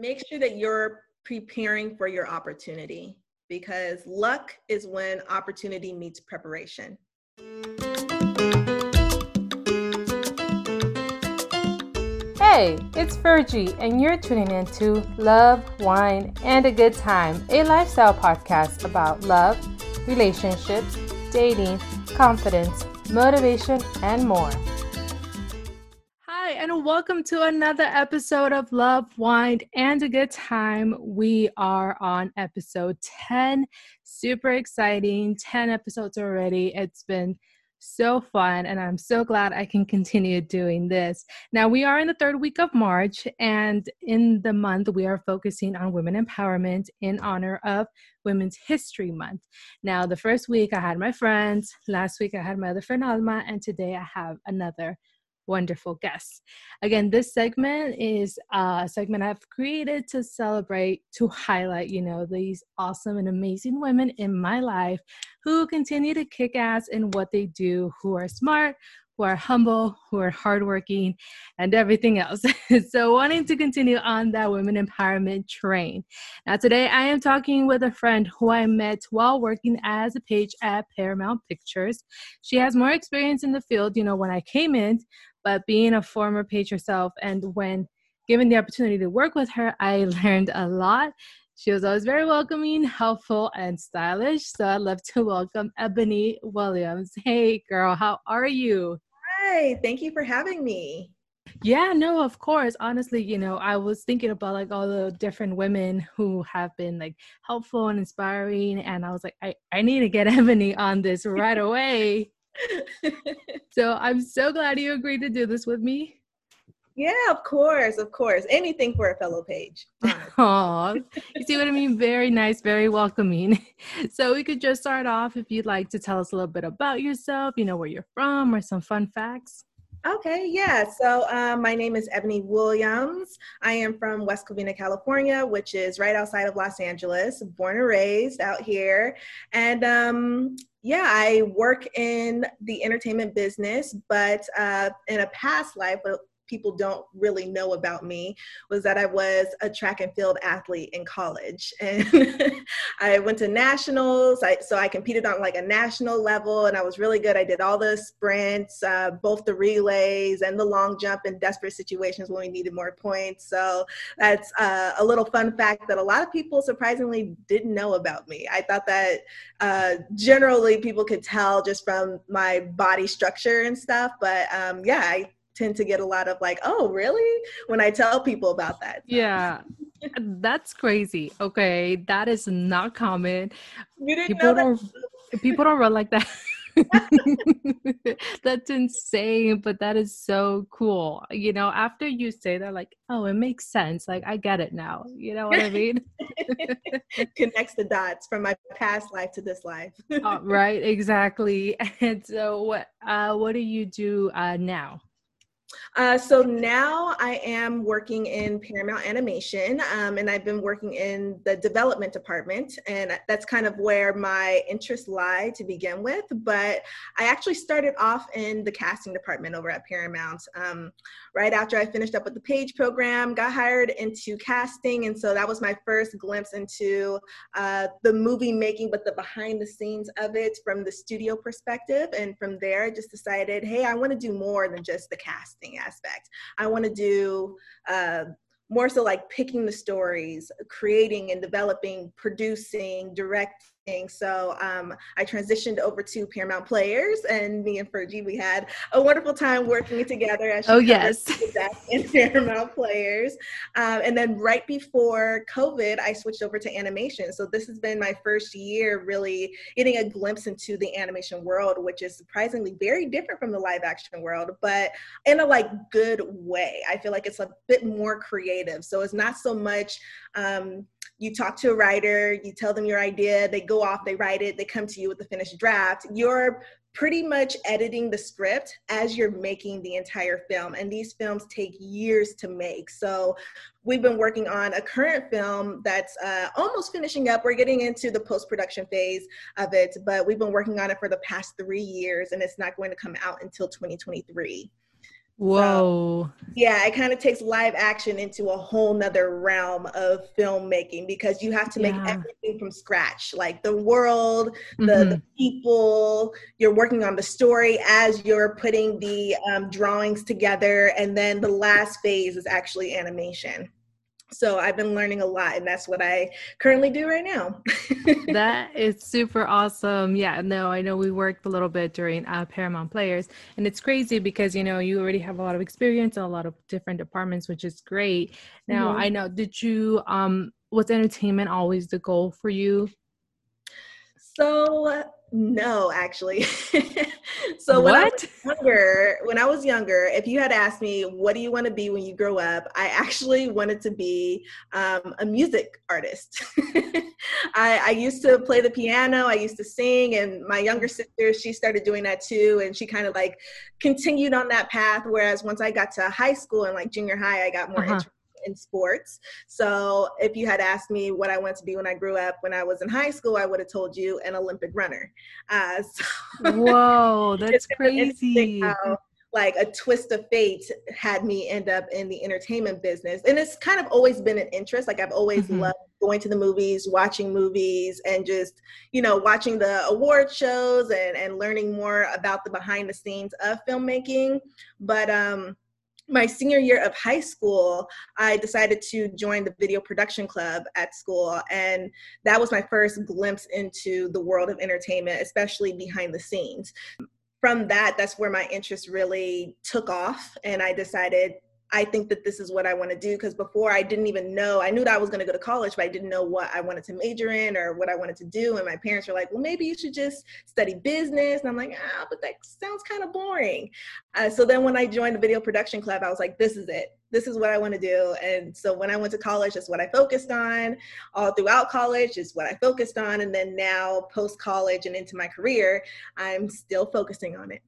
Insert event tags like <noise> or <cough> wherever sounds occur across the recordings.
make sure that you're preparing for your opportunity because luck is when opportunity meets preparation. Hey, it's Virgie, and you're tuning in to Love, Wine, and a Good Time, a lifestyle podcast about love, relationships, dating, confidence, motivation, and more and welcome to another episode of Love, Wine, and a Good Time. We are on episode 10. Super exciting. 10 episodes already. It's been so fun, and I'm so glad I can continue doing this. Now, we are in the third week of March, and in the month, we are focusing on women empowerment in honor of Women's History Month. Now, the first week, I had my friends. Last week, I had my other friend Alma, and today, I have another wonderful guests. Again, this segment is a segment I've created to celebrate, to highlight, you know, these awesome and amazing women in my life who continue to kick ass in what they do, who are smart, who are humble, who are hardworking, and everything else. <laughs> so, wanting to continue on that women empowerment train. Now, today I am talking with a friend who I met while working as a page at Paramount Pictures. She has more experience in the field, you know, when I came in, but being a former page herself and when given the opportunity to work with her, I <laughs> learned a lot. She was always very welcoming, helpful, and stylish. So I'd love to welcome Ebony Williams. Hey, girl, how are you? Hi, thank you for having me. Yeah, no, of course. Honestly, you know, I was thinking about like all the different women who have been like helpful and inspiring. And I was like, I, I need to get <laughs> Ebony on this right away. <laughs> so I'm so glad you agreed to do this with me. Yeah, of course, of course. Anything for a fellow page. <laughs> Oh, you see what I mean? Very nice, very welcoming. <laughs> So we could just start off if you'd like to tell us a little bit about yourself, you know, where you're from or some fun facts. Okay, yeah. So um, my name is Ebony Williams. I am from West Covina, California, which is right outside of Los Angeles, born and raised out here. And um, yeah, I work in the entertainment business, but uh, in a past life, people don't really know about me was that I was a track and field athlete in college. <laughs> And I went to nationals. I, so I competed on like a national level and I was really good. I did all the sprints, uh, both the relays and the long jump in desperate situations when we needed more points. So that's uh, a little fun fact that a lot of people surprisingly didn't know about me. I thought that uh, generally people could tell just from my body structure and stuff. But um, yeah, I tend to get a lot of like, oh, really? When I tell people about that. Yeah. That's crazy. Okay. That is not common. You didn't people know don't people don't run like that. <laughs> That's insane, but that is so cool. You know, after you say that, like, oh, it makes sense. Like, I get it now. You know what I mean? <laughs> Connects the dots from my past life to this life. uh, right, exactly. <laughs> And so, what uh, what do you do uh, now? Uh, so now I am working in Paramount Animation, um, and I've been working in the development department, and that's kind of where my interests lie to begin with. But I actually started off in the casting department over at Paramount. Um, right after I finished up with the Page program, got hired into casting, and so that was my first glimpse into uh, the movie making, but the behind the scenes of it from the studio perspective. And from there, I just decided, hey, I want to do more than just the casting aspect. I want to do uh, more so like picking the stories, creating and developing, producing, directing so um, I transitioned over to Paramount Players, and me and Virgie, we had a wonderful time working together. As oh yes, in <laughs> Paramount Players. Um, and then right before COVID, I switched over to animation. So this has been my first year really getting a glimpse into the animation world, which is surprisingly very different from the live action world, but in a like good way. I feel like it's a bit more creative. So it's not so much. Um, you talk to a writer, you tell them your idea, they go off, they write it, they come to you with the finished draft. You're pretty much editing the script as you're making the entire film. And these films take years to make. So we've been working on a current film that's uh, almost finishing up. We're getting into the post production phase of it, but we've been working on it for the past three years and it's not going to come out until 2023. Whoa. So, yeah, it kind of takes live action into a whole nother realm of filmmaking because you have to make yeah. everything from scratch like the world, the, mm-hmm. the, people, you're working on the story as you're putting the um, drawings together. And then the last phase is actually animation so I've been learning a lot, and that's what I currently do right now. <laughs> that is super awesome. Yeah, no, I know we worked a little bit during uh, Paramount Players, and it's crazy because you know you already have a lot of experience in a lot of different departments, which is great. Now mm-hmm. I know, did you um was entertainment always the goal for you? So no, actually. <laughs> so when what? I was younger, when I was younger, if you had asked me, "What do you want to be when you grow up?" I actually wanted to be um, a music artist. <laughs> I, I, used to play the piano. I used to sing, and my younger sister, she started doing that too, and she kind of like continued on that path. Whereas once I got to high school and like junior high, I got more uh-huh. interested in sports. So if you had asked me what I wanted to be when I grew up, when I was in high school, I would have told you an Olympic runner. Uh, <laughs> so Whoa, <laughs> that's crazy. How, like a twist of fate had me end up in the entertainment business. And it's kind of always been an interest. Like I've always mm-hmm. loved going to the movies, watching movies, and just, you know, watching the award shows and, and learning more about the behind the scenes of filmmaking. But um my senior year of high school, I decided to join the video production club at school. And that was my first glimpse into the world of entertainment, especially behind the scenes. From that, that's where my interest really took off. And I decided I think that this is what I want to do because before I didn't even know. I knew that I was going to go to college, but I didn't know what I wanted to major in or what I wanted to do. And my parents were like, "Well, maybe you should just study business." And I'm like, "Ah, but that sounds kind of boring." Uh, so then when I joined the video production club, I was like, "This is it. This is what I want to do." And so when I went to college, that's what I focused on. All throughout college is what I focused on, and then now post college and into my career, I'm still focusing on it.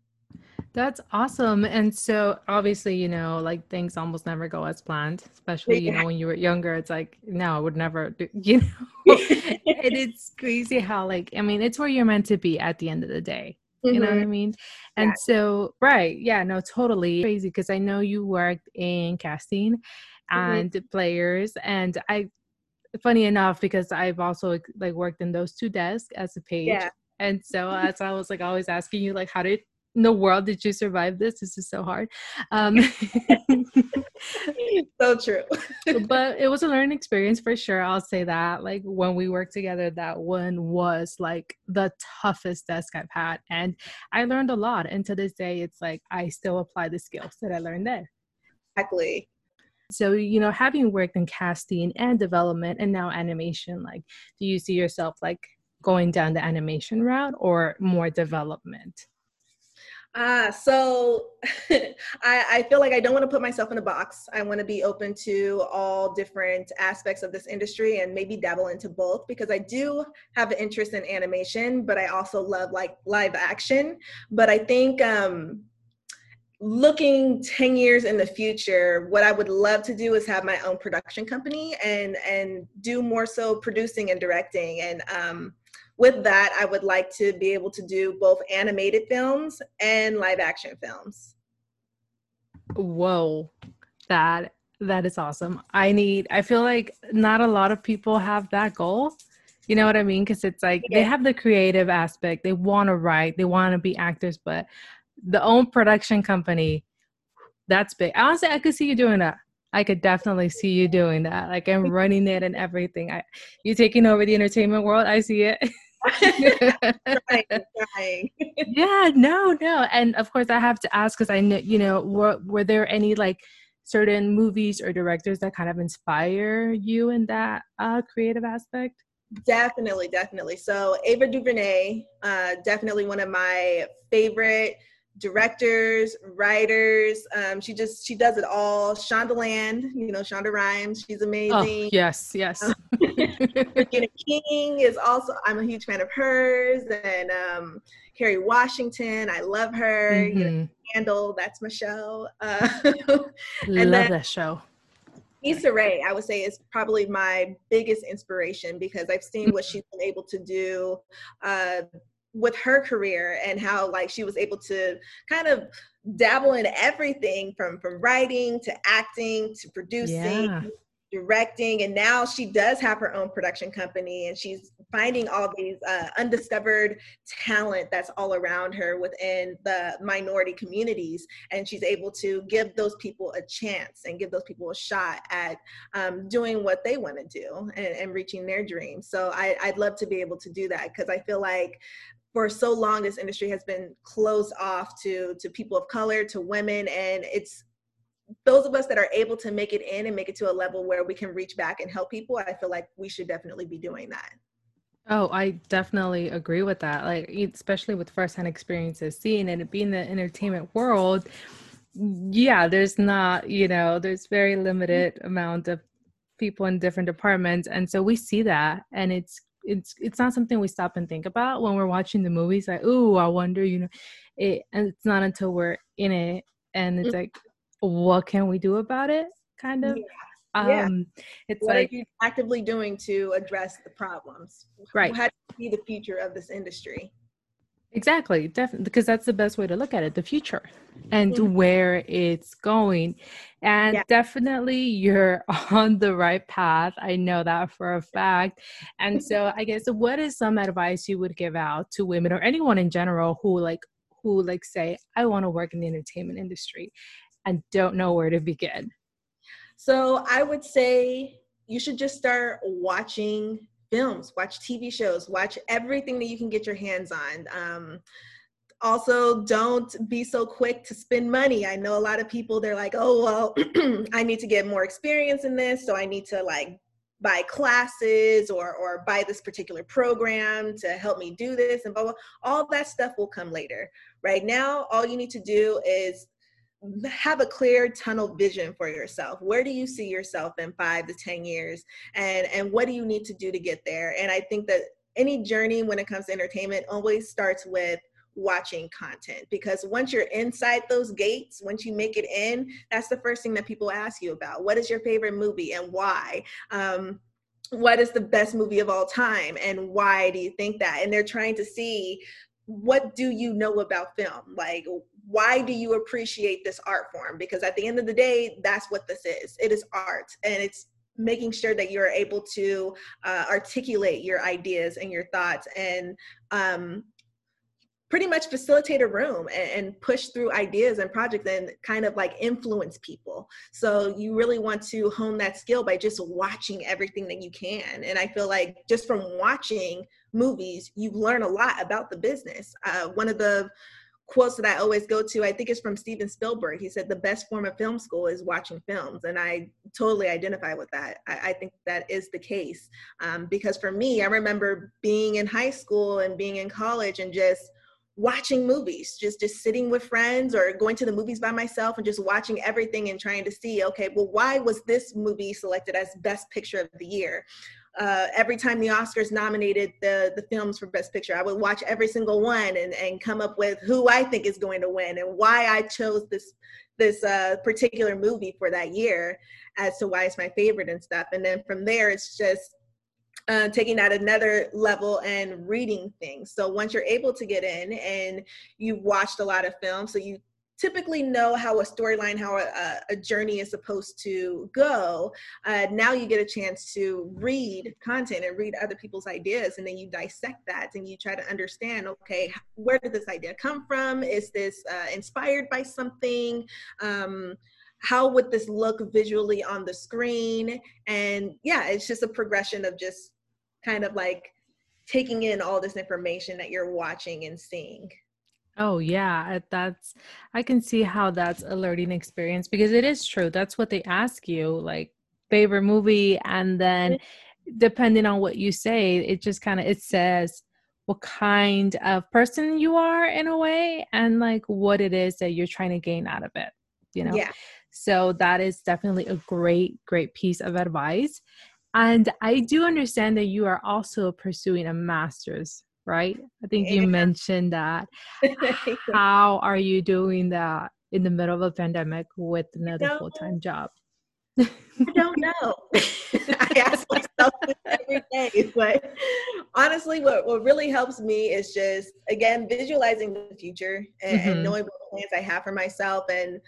That's awesome. And so obviously, you know, like things almost never go as planned, especially, you know, when you were younger, it's like, no, I would never do, <laughs> you know. <laughs> and it's crazy how like, I mean, it's where you're meant to be at the end of the day. You mm-hmm. know what I mm-hmm. mean? And yeah. so, right. Yeah, no, totally crazy. Cause I know you worked in casting mm-hmm. and players and I, funny enough, because I've also like worked in those two desks as a page. Yeah. And so as I was like always asking you like how did in the world did you survive this? This is so hard. Um, <laughs> so true. <laughs> but it was a learning experience for sure. I'll say that. Like when we worked together, that one was like the toughest desk I've had. And I learned a lot. And to this day, it's like I still apply the skills that I learned there. Exactly. So, you know, having worked in casting and development and now animation, like, do you see yourself like going down the animation route or more development? Ah, so <laughs> I, I feel like I don't want to put myself in a box. I want to be open to all different aspects of this industry and maybe dabble into both because I do have an interest in animation, but I also love like live action. But I think um, looking 10 years in the future what i would love to do is have my own production company and and do more so producing and directing and um, with that, I would like to be able to do both animated films and live action films. Whoa, that that is awesome. I need. I feel like not a lot of people have that goal. You know what I mean? Because it's like yeah. they have the creative aspect. They want to write. They want to be actors, but the own production company, that's big. Honestly, I could see you doing that. I could definitely see you doing that. Like I'm running it and everything. I you taking over the entertainment world. I see it. <laughs> <laughs> <laughs> <laughs> yeah, no, no. And of course I have to ask because I know, you know, were were there any like certain movies or directors that kind of inspire you in that uh, creative aspect? Definitely, definitely. So Ava DuVernay, uh, definitely one of my favorite directors, writers. Um, she just she does it all. Shondaland, you know, Shonda Rhimes, she's oh, amazing. Oh, yes, yes. Um, <laughs> Regina King is also I'm a huge fan of hers, and um, Kerry Washington, I love her. Mm-hmm. You know, mm-hmm. Scandal, that's my show. Uh, <laughs> and love that show. Issa Rae, I would say, is probably my biggest inspiration because I've seen what she's been able to do uh, with her career and how like she was able to kind of dabble in everything from from writing to acting to producing yeah. directing and now she does have her own production company and she's finding all these uh, undiscovered talent that's all around her within the minority communities and she's able to give those people a chance and give those people a shot at um, doing what they want to do and, and, reaching their dreams. So I, i'd love to be able to do that because i feel like for so long this industry has been closed off to to people of color to women and it's those of us that are able to make it in and make it to a level where we can reach back and help people, I feel like we should definitely be doing that. Oh, I definitely agree with that. Like, especially with firsthand experiences, seeing it being in the entertainment world. Yeah, there's not, you know, there's very limited amount of people in different departments, and so we see that, and it's it's it's not something we stop and think about when we're watching the movies. Like, oh, I wonder, you know, it, and it's not until we're in it, and it's mm-hmm. like, what can we do about it kind of yeah. yeah. um it's what like are you actively doing to address the problems right how do you see the future of this industry exactly definitely because that's the best way to look at it the future and mm-hmm. where it's going and yeah. definitely you're <laughs> on the right path i know that for a fact and so i guess what is some advice you would give out to women or anyone in general who like who like say i want to work in the entertainment industry and don't know where to begin? So I would say you should just start watching films, watch TV shows, watch everything that you can get your hands on. Um, also, don't be so quick to spend money. I know a lot of people, they're like, oh, well, <clears throat> I need to get more experience in this, so I need to like buy classes or or buy this particular program to help me do this and blah, blah. all that stuff will come later right now all you need to do is have a clear tunnel vision for yourself. Where do you see yourself in five to ten years? And and what do you need to do to get there? And i think that any journey when it comes to entertainment always starts with watching content because once you're inside those gates once you make it in that's the first thing that people ask you about. What is your favorite movie and why? Um, what is the best movie of all time and why do you think that? And they're trying to see what do you know about film? Like why do you appreciate this art form because at the end of the day that's what this is it is art and it's making sure that you're able to uh, articulate your ideas and your thoughts and um, pretty much facilitate a room and, and, push through ideas and projects and kind of like influence people. So you really want to hone that skill by just watching everything that you can. And I feel like just from watching movies, you learn a lot about the business. Uh, one of the quotes that I always go to, I think it's from Steven Spielberg. He said, The best form of film school is watching films. And I totally identify with that. I, I think that is the case. Um, because for me, I remember being in high school and being in college and just watching movies just just sitting with friends or going to the movies by myself and just watching everything and trying to see okay well why was this movie selected as best picture of the year uh, every time the Oscars nominated the the films for Best Picture, I would watch every single one and and come up with who I think is going to win and why I chose this this uh, particular movie for that year as to why it's my favorite and stuff. And then from there, it's just uh, taking that another level and reading things. So once you're able to get in and you've watched a lot of films, so you typically know how a storyline, how a, a, journey is supposed to go, uh, now you get a chance to read content and read other people's ideas, and then you dissect that and you try to understand okay, where did this idea come from? Is this uh, inspired by something? Um, how would this look visually on the screen? And yeah, it's just a progression of just kind of like taking in all this information that you're watching and seeing. Oh yeah, that's I can see how that's a learning experience because it is true. That's what they ask you, like favorite movie, and then mm-hmm. depending on what you say, it just kind of it says what kind of person you are in a way, and like what it is that you're trying to gain out of it. You know. Yeah. So that is definitely a great, great piece of advice. And I do understand that you are also pursuing a master's right? I think you mentioned that. <laughs> How are you doing that in the middle of a pandemic with another full time job? I don't know. <laughs> I ask myself every every day. But honestly, what, what really helps me is just, again, visualizing the future and, mm-hmm. and knowing what plans I have for myself. And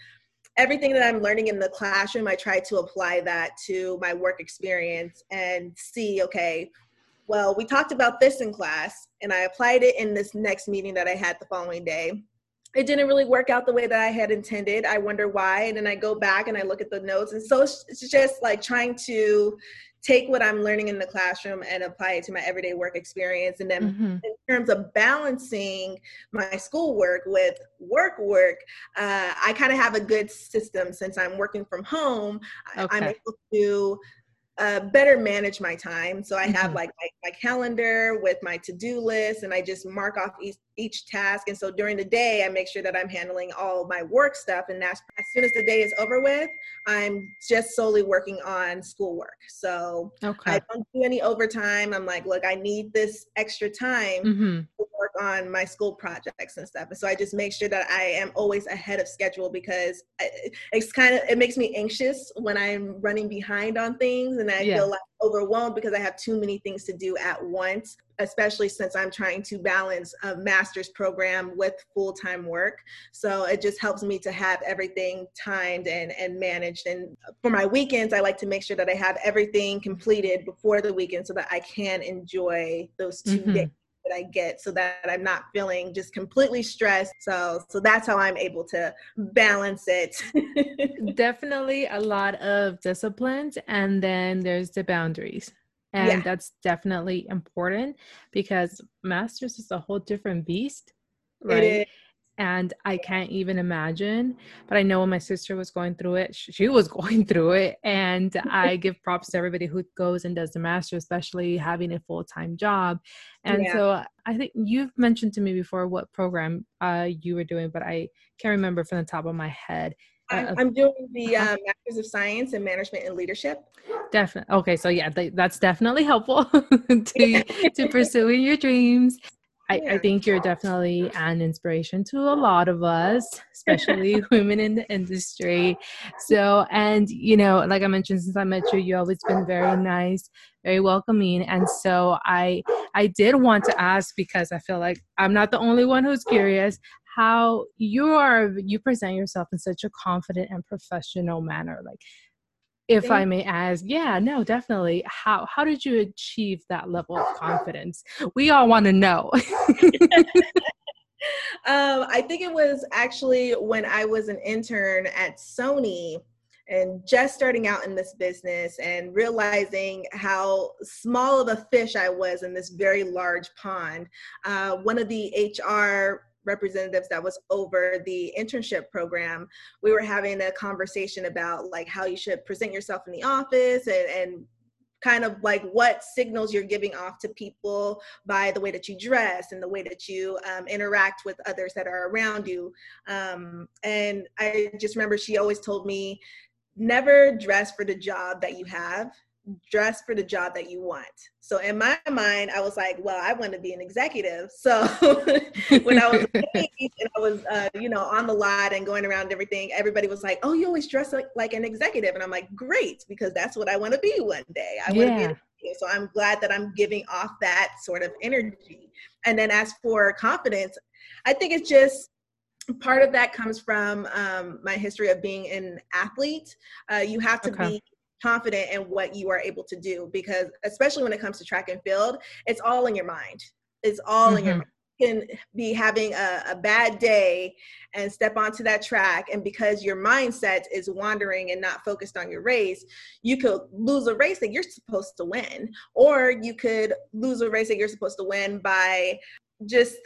everything that I'm learning in the classroom, I try to apply that to my work experience and see, okay, well, we talked about this in class, and I applied it in this next meeting that I had the following day. It didn't really work out the way that I had intended. I wonder why. And then I go back and I look at the notes. And so it's just like trying to take what I'm learning in the classroom and apply it to my everyday work experience. And then mm-hmm. in terms of balancing my schoolwork with work work, uh, I kind of have a good system since I'm working from home. Okay. I'm able to uh, better manage my time. So I have mm-hmm. like my, my, calendar with my to-do list and I just mark off each, each task. And so during the day, I make sure that I'm handling all my work stuff. And that's as soon as the day is over with, I'm just solely working on schoolwork. So okay. I don't do any overtime. I'm like, look, I need this extra time mm-hmm. to work on my school projects and stuff. And so I just make sure that I am always ahead of schedule because it's kind of, it makes me anxious when I'm running behind on things and I yeah. feel like overwhelmed because I have too many things to do at once, especially since I'm trying to balance a master's program with full time work. So it just helps me to have everything timed and, and managed. And for my weekends, I like to make sure that I have everything completed before the weekend so that I can enjoy those 2 mm-hmm. days that I get so that I'm not feeling just completely stressed. So so that's how I'm able to balance it. <laughs> definitely a lot of disciplines and then there's the boundaries. And yeah. that's definitely important because masters is a whole different beast. Right and I can't even imagine. But I know when my sister was going through it, she was <laughs> going through it. And I <laughs> give props to everybody who goes and does the master, especially having a full time job. And yeah. so I think you've mentioned to me before what program uh, you were doing, but I can't remember from the top of my head. I'm, I'm doing the uh, Masters of Science in Management and Leadership. Definitely. Okay, so yeah, that's definitely helpful <laughs> to to pursuing your dreams. I, I, think you're definitely an inspiration to a lot of us, especially <laughs> women in the industry. So, and you know, like I mentioned, since I met you, you always been very nice, very welcoming, and so I, I did want to ask because I feel like I'm not the only one who's curious how you are. You present yourself in such a confident and professional manner, like if I may ask, yeah, no, definitely. How how did you achieve that level of confidence? We all want to know. <laughs> um, I think it was actually when I was an intern at Sony and just starting out in this business and realizing how small of a fish I was in this very large pond. Uh, one of the HR representatives that was over the internship program we were having a conversation about like how you should present yourself in the office and, and kind of like what signals you're giving off to people by the way that you dress and the way that you um, interact with others that are around you. Um, and I just remember she always told me, never dress for the job that you have, dress for the job that you want. So in my mind, I was like, well, I want to be an executive. So <laughs> when I was <laughs> and I was, uh, you know, on the lot and going around everything, everybody was like, oh, you always dress like, like an executive. And I'm like, great, because that's what I want to be one day. I want to yeah. be so I'm glad that I'm giving off that sort of energy. And then as for confidence, I think it's just part of that comes from um, my history of being an athlete. Uh, you have to okay. be confident in what you are able to do because especially when it comes to track and field it's all in your mind it's all mm-hmm. in your mm-hmm. mind you can be having a, a, bad day and step onto that track and because your mindset is wandering and not focused on your race you could lose a race that you're supposed to win or you could lose a race that you're supposed to win by just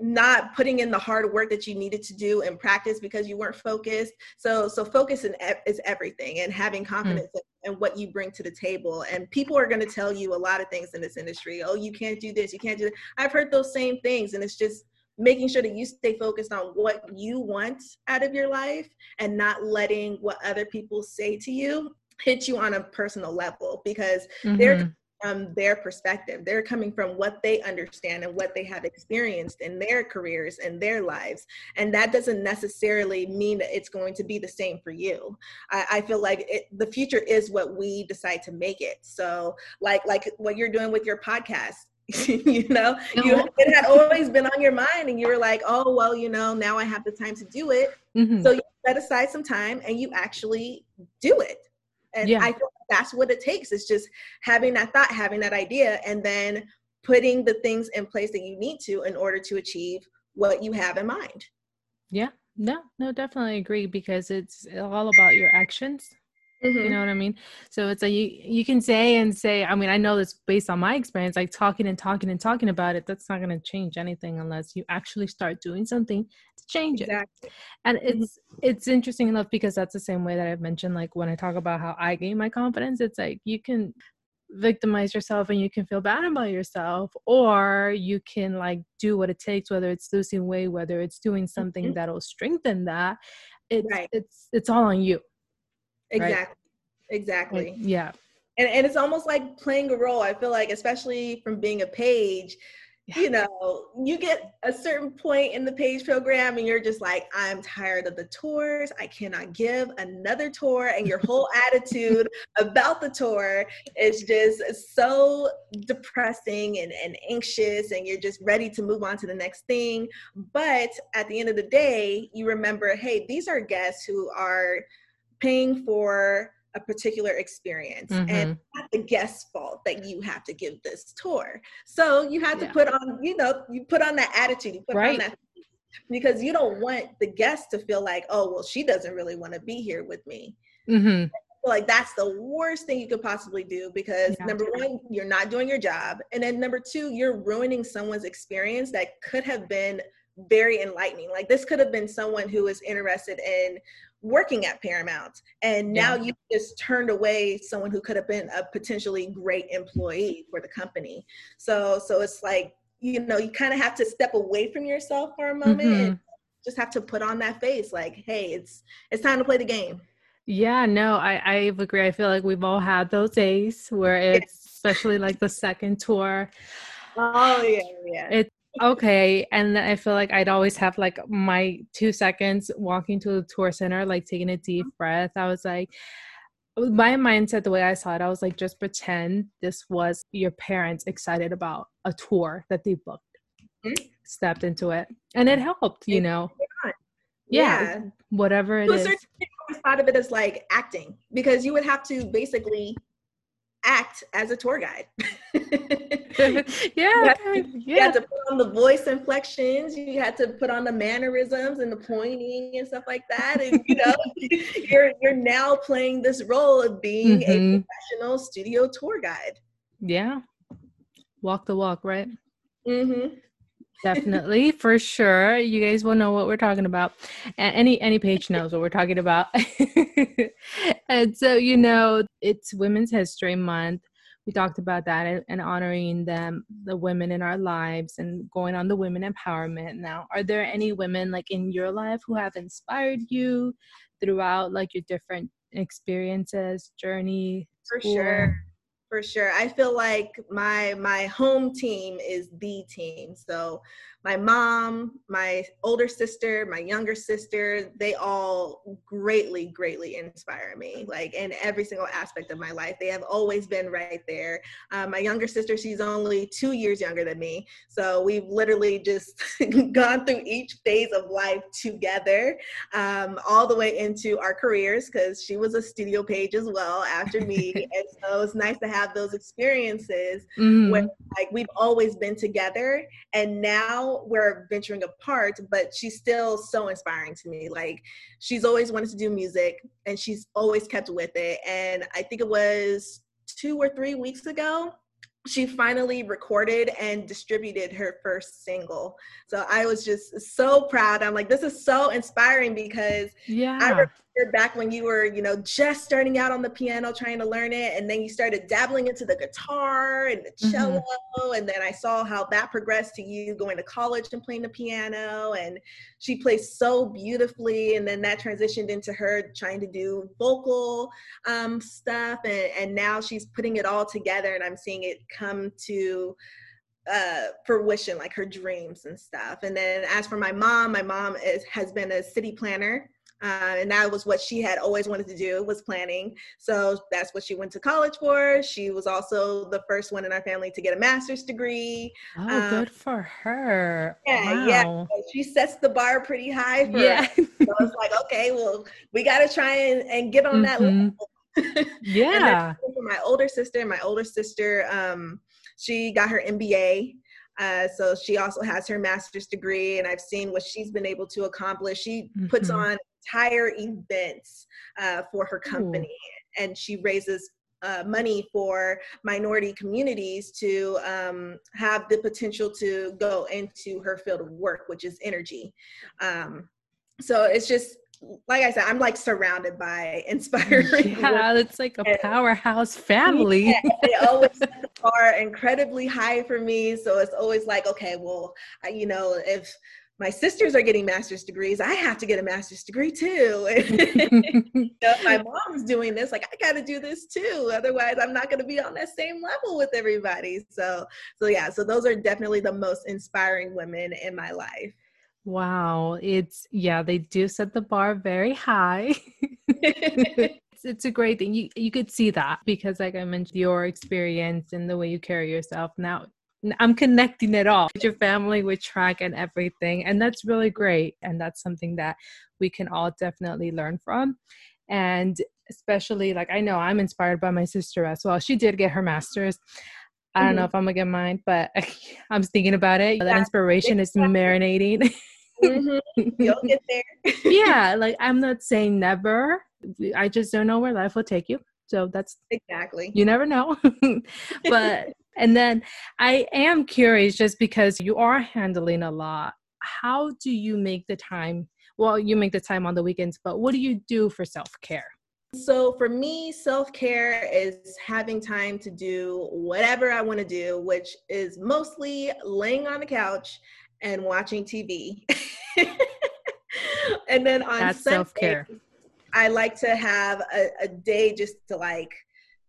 not putting in the hard work that you needed to do in practice because you weren't focused so so focus in, is everything and having hmm. confidence mm. in, in, what you bring to the table and people are going to tell you a lot of things in this industry oh you can't do this you can't do that. i've heard those same things and it's just making sure that you stay focused on what you want out of your life and not letting what other people say to you hit you on a personal level because mm-hmm. they're from their perspective. They're coming from what they understand and what they have experienced in their careers and their lives. And that doesn't necessarily mean that it's going to be the same for you. I, I feel like it, the future is what we decide to make it. So like like what you're doing with your podcast. <laughs> you know, you, it had always been on your mind, and you were like, "Oh, well, you know, now I have the time to do it." Mm-hmm. So you set aside some time, and you actually do it. And yeah. I feel that's what it takes. It's just having that thought, having that idea, and then putting the things in place that you need to in order to achieve what you have in mind. Yeah, no, no, definitely agree because it's all about your actions Mm-hmm. You know what I mean? So it's like you you can say and say. I mean, I know this based on my experience. Like talking and talking and talking about it, that's not going to change anything unless you actually start doing something to change exactly. it. And mm-hmm. it's it's interesting enough because that's the same way that I've mentioned. Like when I talk about how I gain my confidence, it's like you can victimize yourself and you can feel bad about yourself or you can like do what it takes whether it's losing weight whether it's doing something mm-hmm. that'll strengthen that it's right. it's it's all on you Exactly. Right? Exactly. yeah. And and it's almost like playing a role. I feel like, especially from being a page, yeah. you know, you get a certain point in the page program and you're just like, I'm tired of the tours. I cannot give another tour. And your whole <laughs> attitude about the tour is just so depressing and, and anxious, and you're just ready to move on to the next thing. But at the end of the day, you remember, hey, these are guests who are paying for a particular experience mm-hmm. and not the guest's fault that you have to give this tour so you have to yeah. put on you know you put on that attitude you put right. on that because you don't want the guest to feel like oh well she doesn't really want to be here with me mm-hmm. like that's the worst thing you could possibly do because yeah. number one you're not doing your job and then number two you're ruining someone's experience that could have been very enlightening like this could have been someone who was interested in working at Paramount. And now yeah. you just turned away someone who could have been a potentially great employee for the company. So so it's like, you know, you kind of have to step away from yourself for a moment mm-hmm. and just have to put on that face like, hey, it's it's time to play the game. Yeah, no, I, I agree. I feel like we've all had those days where it's yes. especially like the second tour. Oh yeah, yeah. It's okay and i feel like i'd always have like my two seconds walking to the tour center like taking a deep breath i was like my mindset the way i saw it i was like just pretend this was your parents excited about a tour that they booked mm-hmm. stepped into it and it helped you know yeah, yeah. whatever it is. I thought of it as like acting because you would have to basically act as a tour guide. <laughs> yeah, you had, to, you had to put on the voice inflections. You had to put on the mannerisms and the pointing and stuff like that. And you know, <laughs> <laughs> you're you're now playing this role of being mm-hmm. a professional studio tour guide. Yeah, walk the walk, right? Mm-hmm. Definitely, for sure. You guys will know what we're talking about. Any any page knows what we're talking about. <laughs> and so, you know, it's Women's History Month we talked about that and, and, honoring them the women in our lives and going on the women empowerment now are there any women like in your life who have inspired you throughout like your different experiences journey for sure for sure. I feel like my my home team is the team. So my mom, my older sister, my younger sister, they all greatly, greatly inspire me, like in every single aspect of my life. They have always been right there. Uh, my younger sister, she's only two years younger than me. So we've literally just <laughs> gone through each phase of life together, um, all the way into our careers, because she was a studio page as well after me. <laughs> and so it's nice to have those experiences mm. where like we've always been together. And now we're venturing apart, but she's still so inspiring to me. Like she's always wanted to do music and she's always kept with it. And I think it was two or three weeks ago, she finally recorded and distributed her first single. So I was just so proud. I'm like, this is so inspiring because yeah. I back when you were, you know, just starting out on the piano, trying to learn it, and then you started dabbling into the guitar and the mm-hmm. cello, mm-hmm. and then I saw how that progressed to you going to college and playing the piano, and she plays so beautifully, and then that transitioned into her trying to do vocal um, stuff, and, and now she's putting it all together, and I'm seeing it come to uh, fruition, like her dreams and stuff. And then as for my mom, my mom is, has been a city planner uh, and that was what she had always wanted to do was planning. So that's what she went to college for. She was also the first one in our family to get a master's degree. Oh um, good for her. yeah wow. yeah. So she sets the bar pretty high for yeah. so it's like okay well we got to try and, and get on mm-hmm. that level <laughs> yeah. for my older sister my older sister um she got her mba uh, so she also has her master's degree, and I've seen what she's been able to accomplish. She mm-hmm. puts on entire events uh, for her company, Ooh. and she raises uh, money for minority communities to um, have the potential to go into her field of work, which is energy. Um, so it's just like I said, I'm like surrounded by <laughs> inspiring. <laughs> Yeah, it's like a powerhouse family. Yeah, they always are incredibly high for me. So it's always like, okay, well, I, you know, if my sisters are getting master's degrees. I have to get a master's degree too. <laughs> you know, my <laughs> mom's doing this, like I got to do this too. Otherwise, I'm not going to be on that same level with everybody. So, so yeah. So those are definitely the most inspiring women in my life. Wow, it's yeah, they do set the bar very high. <laughs> it's, it's a great thing. You you could see that because, like I mentioned, your experience and the way you carry yourself now I'm connecting it all with your family, with track and everything. And that's really great. And that's something that we can all definitely learn from. And especially, like, I know I'm inspired by my sister as well. She did get her master's. I don't mm-hmm. know if I'm gonna get mine, but <laughs> I'm thinking about it. That inspiration is marinating. mm-hmm. You'll get there. <laughs> yeah, like I'm not saying never. I just don't know where life will take you. So that's exactly. You never know. <laughs> but and then I am curious just because you are handling a lot. How do you make the time? Well, you make the time on the weekends, but what do you do for self care? So for me, self care is having time to do whatever I want to do, which is mostly laying on the couch and watching TV. <laughs> and then on That's self-care. I like to have a, a day just to like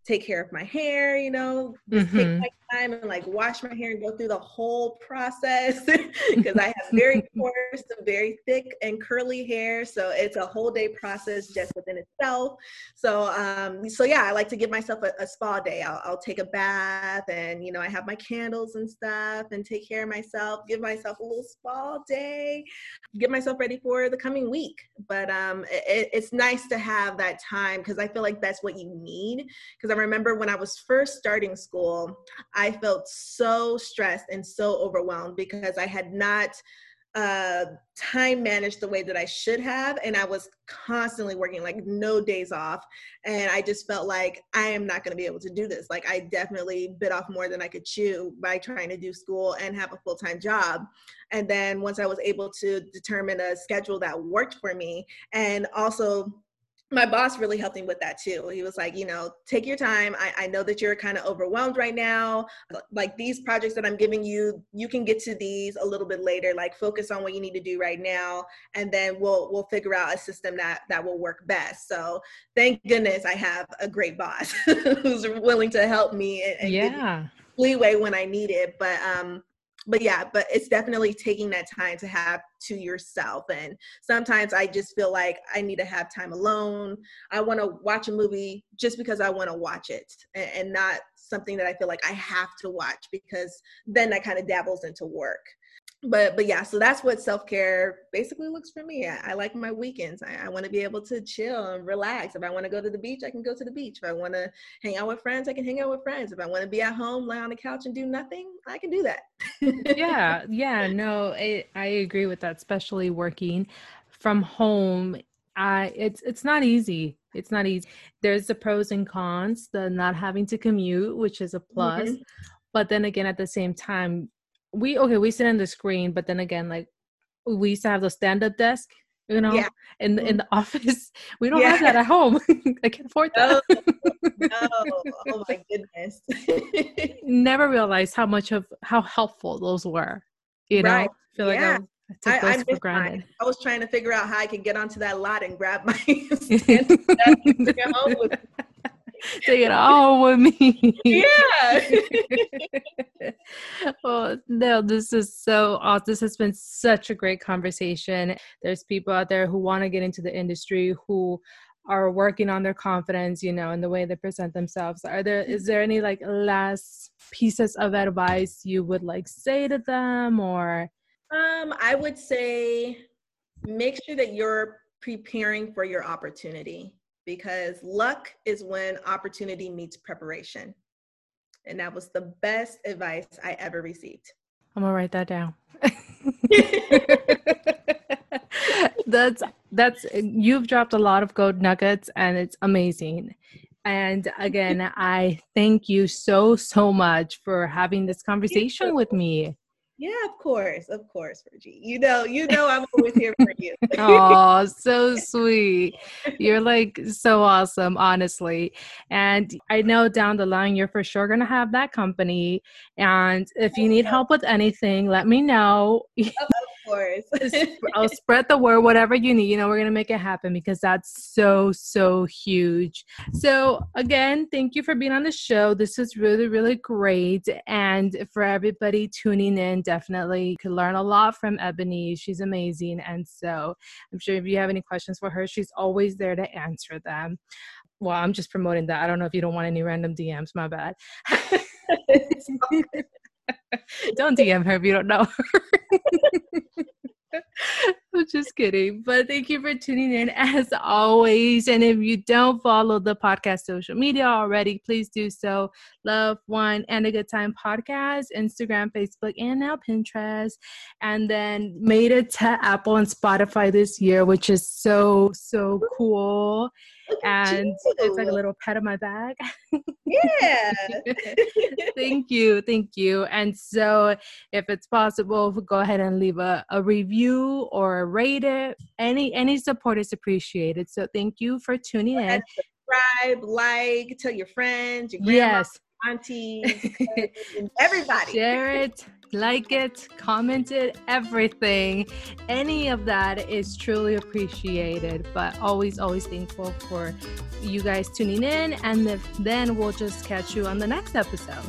take care of my hair, you know, mm-hmm. take my time and like wash my hair and go through the whole process <laughs> because I have very <laughs> coarse and very thick and curly hair. So it's a whole day process just within itself. So, um, so yeah, I like to give myself a, a spa day. I'll, I'll take a bath and, you know, I have my candles and stuff and take care of myself, give myself a little spa day, get myself ready for the coming week. But um, it, it's nice to have that time because I feel like that's what you need. Because I remember when I was first starting school, I felt so stressed and so overwhelmed because I had not uh, time managed the way that I should have. And I was constantly working, like no days off. And I just felt like I am not going to be able to do this. Like I definitely bit off more than I could chew by trying to do school and have a full time job. And then once I was able to determine a schedule that worked for me and also my boss really helped me with that too. He was like, you know, take your time. I, I know that you're kind of overwhelmed right now. Like these projects that I'm giving you, you can get to these a little bit later. Like focus on what you need to do right now, and then we'll we'll figure out a system that that will work best. So thank goodness I have a great boss <laughs> who's willing to help me and, and yeah. leeway when I need it. But um, but yeah, but it's definitely taking that time to have to yourself. And sometimes I just feel like I need to have time alone. I want to watch a movie just because I want to watch it and, not something that I feel like I have to watch because then that kind of dabbles into work but but yeah so that's what self-care basically looks for me i, I like my weekends i, I want to be able to chill and relax if i want to go to the beach i can go to the beach if i want to hang out with friends i can hang out with friends if i want to be at home lay on the couch and do nothing i can do that yeah <laughs> yeah no I, I agree with that especially working from home I it's it's not easy. It's not easy. There's the pros and cons, the not having to commute, which is a plus. Mm-hmm. But then again, at the same time, we okay we sit in the screen but then again like we used to have the stand-up desk you know yeah. in in the <laughs> office we don't yeah. have that at home <laughs> i can't afford that no, <laughs> no. oh my goodness never realized how much of how helpful those were you know right. I feel like yeah. I, took those I, I for granted. I was trying to figure out how I could get onto that lot and grab my stand home with Take it all with me. Yeah. well, <laughs> no, this is so awesome. This has been such a great conversation. There's people out there who want to get into the industry who are working on their confidence, you know, and the way they present themselves. Are there is there any like last pieces of advice you would like say to them or um I would say make sure that you're preparing for your opportunity because luck is when opportunity meets preparation. And that was the best advice I ever received. I'm gonna write that down. <laughs> that's that's you've dropped a lot of gold nuggets and it's amazing. And again, I thank you so so much for having this conversation with me. Yeah, of course, of course, Virgie. You know, you know, I'm always here for you. <laughs> oh, so sweet. You're like so awesome, honestly. And I know down the line, you're for sure gonna have that company. And if you need help with anything, let me know. Course. <laughs> I'll spread the word, whatever you need. You know, we're going to make it happen because that's so, so huge. So, again, thank you for being on the show. This is really, really great. And for everybody tuning in, definitely you could learn a lot from Ebony. She's amazing. And so, I'm sure if you have any questions for her, she's always there to answer them. Well, I'm just promoting that. I don't know if you don't want any random DMs. My bad. <laughs> <laughs> don't DM her if you don't know <laughs> I'm just kidding. But thank you for tuning in as always. And if you don't follow the podcast social media already, please do so. Love, Wine, and a Good Time podcast, Instagram, Facebook, and now Pinterest. And then made it to Apple and Spotify this year, which is so, so cool and it's like a little pet on my back. yeah. <laughs> thank you. Thank you. And so, if it's possible, go ahead and leave a, a review or a rate it. Any any support is appreciated. So, thank you for tuning in. Subscribe, like, tell your friends, your grandma, yes aunties, <laughs> everybody. Share it, like it, comment it, everything. Any of that is truly appreciated, but always, always thankful for you guys tuning in. And then we'll just catch you on the next episode.